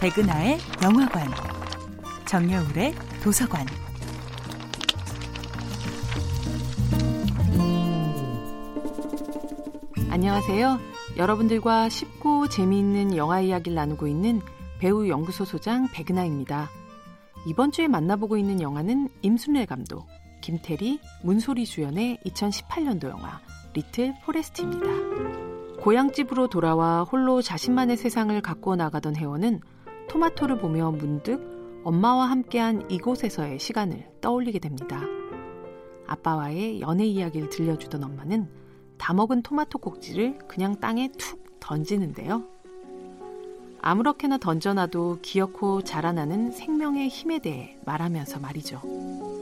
백은하의 영화관, 정여울의 도서관. 안녕하세요. 여러분들과 쉽고 재미있는 영화 이야기를 나누고 있는 배우 연구소 소장 백은하입니다. 이번 주에 만나보고 있는 영화는 임순례 감독, 김태리, 문소리 주연의 2018년도 영화 리틀 포레스트입니다. 고향집으로 돌아와 홀로 자신만의 세상을 갖고 나가던 혜원은 토마토를 보며 문득 엄마와 함께한 이곳에서의 시간을 떠올리게 됩니다. 아빠와의 연애 이야기를 들려주던 엄마는 다 먹은 토마토 꼭지를 그냥 땅에 툭 던지는데요. 아무렇게나 던져놔도 기어코 자라나는 생명의 힘에 대해 말하면서 말이죠.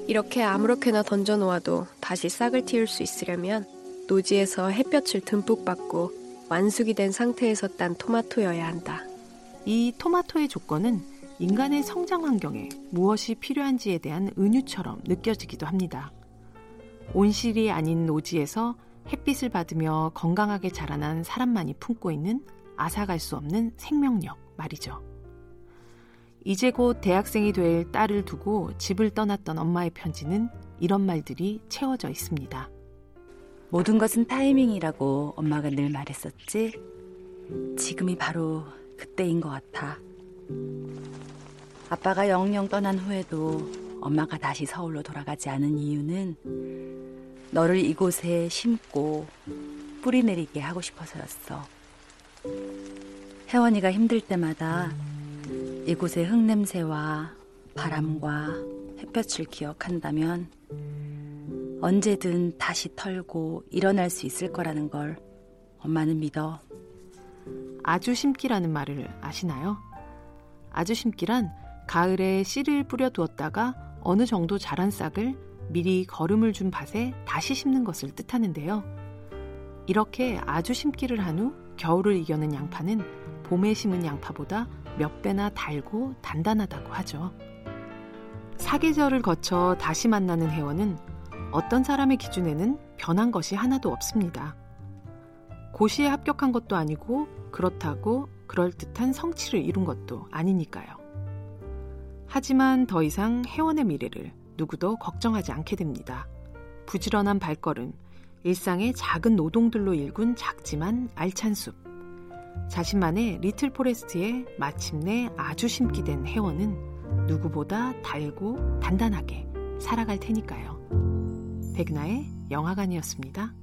이렇게 아무렇게나 던져놓아도 다시 싹을 틔울 수 있으려면 노지에서 햇볕을 듬뿍 받고 완숙이 된 상태에서 딴 토마토여야 한다. 이 토마토의 조건은 인간의 성장 환경에 무엇이 필요한지에 대한 은유처럼 느껴지기도 합니다. 온실이 아닌 노지에서 햇빛을 받으며 건강하게 자라난 사람만이 품고 있는 앗아갈 수 없는 생명력 말이죠. 이제 곧 대학생이 될 딸을 두고 집을 떠났던 엄마의 편지는 이런 말들이 채워져 있습니다. 모든 것은 타이밍이라고 엄마가 늘 말했었지. 지금이 바로 그때인 것 같아. 아빠가 영영 떠난 후에도 엄마가 다시 서울로 돌아가지 않은 이유는 너를 이곳에 심고 뿌리 내리게 하고 싶어서였어. 혜원이가 힘들 때마다 이곳의 흙냄새와 바람과 햇볕을 기억한다면 언제든 다시 털고 일어날 수 있을 거라는 걸 엄마는 믿어. 아주 심기라는 말을 아시나요? 아주 심기란 가을에 씨를 뿌려 두었다가 어느 정도 자란 싹을 미리 거름을 준 밭에 다시 심는 것을 뜻하는데요. 이렇게 아주 심기를 한 후 겨울을 이겨낸 양파는 봄에 심은 양파보다 몇 배나 달고 단단하다고 하죠. 사계절을 거쳐 다시 만나는 회원은 어떤 사람의 기준에는 변한 것이 하나도 없습니다. 고시에 합격한 것도 아니고 그렇다고 그럴듯한 성취를 이룬 것도 아니니까요. 하지만 더 이상 회원의 미래를 누구도 걱정하지 않게 됩니다. 부지런한 발걸음, 일상의 작은 노동들로 일군 작지만 알찬 숲. 자신만의 리틀 포레스트에 마침내 아주 심기된 회원은 누구보다 달고 단단하게 살아갈 테니까요. 백나의 영화관이었습니다.